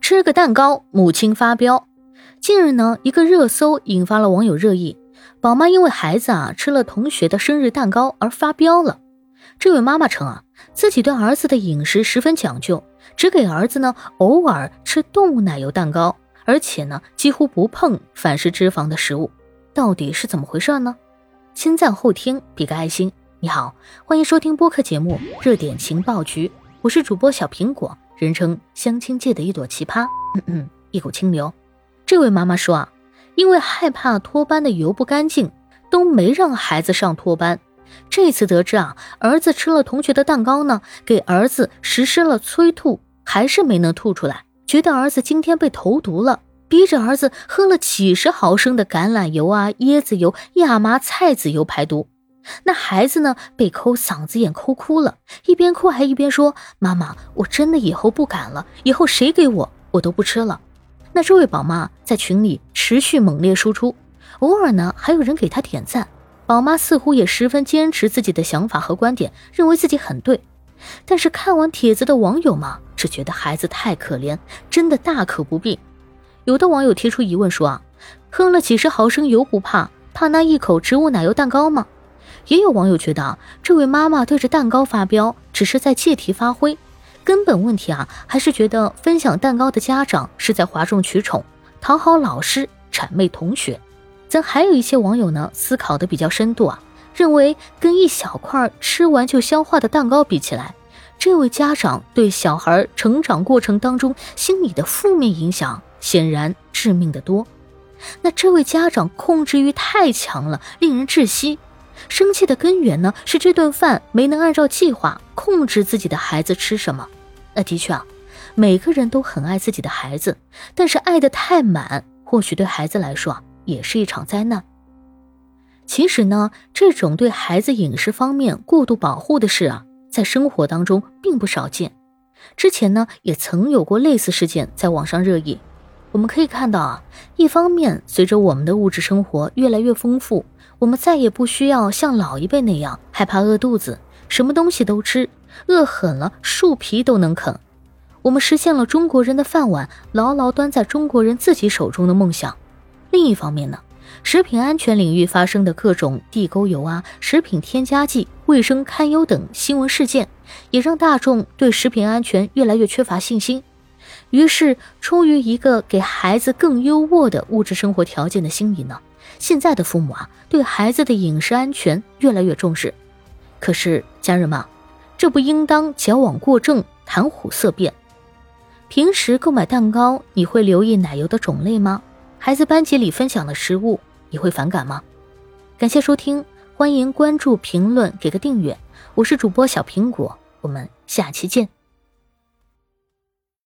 吃个蛋糕，母亲发飙。近日呢，一个热搜引发了网友热议，宝妈因为孩子啊吃了同学的生日蛋糕而发飙了。这位妈妈称啊，自己对儿子的饮食十分讲究，只给儿子呢偶尔吃动物奶油蛋糕，而且呢几乎不碰反式脂肪的食物。到底是怎么回事呢？先赞后听，比个爱心。你好，欢迎收听播客节目《热点情报局》，我是主播小苹果。人称相亲界的一朵奇葩，嗯嗯，一股清流。这位妈妈说啊，因为害怕托班的油不干净，都没让孩子上托班。这次得知啊，儿子吃了同学的蛋糕呢，给儿子实施了催吐，还是没能吐出来，觉得儿子今天被投毒了，逼着儿子喝了几十毫升的橄榄油啊、椰子油、亚麻菜籽油排毒。那孩子呢？被抠嗓子眼，抠哭了，一边哭还一边说：“妈妈，我真的以后不敢了，以后谁给我，我都不吃了。”那这位宝妈在群里持续猛烈输出，偶尔呢还有人给她点赞。宝妈似乎也十分坚持自己的想法和观点，认为自己很对。但是看完帖子的网友嘛，只觉得孩子太可怜，真的大可不必。有的网友提出疑问说：“啊，喝了几十毫升油不怕，怕那一口植物奶油蛋糕吗？”也有网友觉得啊，这位妈妈对着蛋糕发飙，只是在借题发挥，根本问题啊，还是觉得分享蛋糕的家长是在哗众取宠，讨好老师，谄媚同学。咱还有一些网友呢，思考的比较深度啊，认为跟一小块吃完就消化的蛋糕比起来，这位家长对小孩成长过程当中心理的负面影响显然致命的多。那这位家长控制欲太强了，令人窒息。生气的根源呢，是这顿饭没能按照计划控制自己的孩子吃什么。那的确啊，每个人都很爱自己的孩子，但是爱的太满，或许对孩子来说，也是一场灾难。其实呢，这种对孩子饮食方面过度保护的事啊，在生活当中并不少见。之前呢，也曾有过类似事件在网上热议。我们可以看到啊，一方面，随着我们的物质生活越来越丰富。我们再也不需要像老一辈那样害怕饿肚子，什么东西都吃，饿狠了树皮都能啃。我们实现了中国人的饭碗牢牢端在中国人自己手中的梦想。另一方面呢，食品安全领域发生的各种地沟油啊、食品添加剂、卫生堪忧等新闻事件，也让大众对食品安全越来越缺乏信心。于是，出于一个给孩子更优渥的物质生活条件的心理呢。现在的父母啊，对孩子的饮食安全越来越重视。可是家人们，这不应当矫枉过正、谈虎色变。平时购买蛋糕，你会留意奶油的种类吗？孩子班级里分享的食物，你会反感吗？感谢收听，欢迎关注、评论、给个订阅。我是主播小苹果，我们下期见。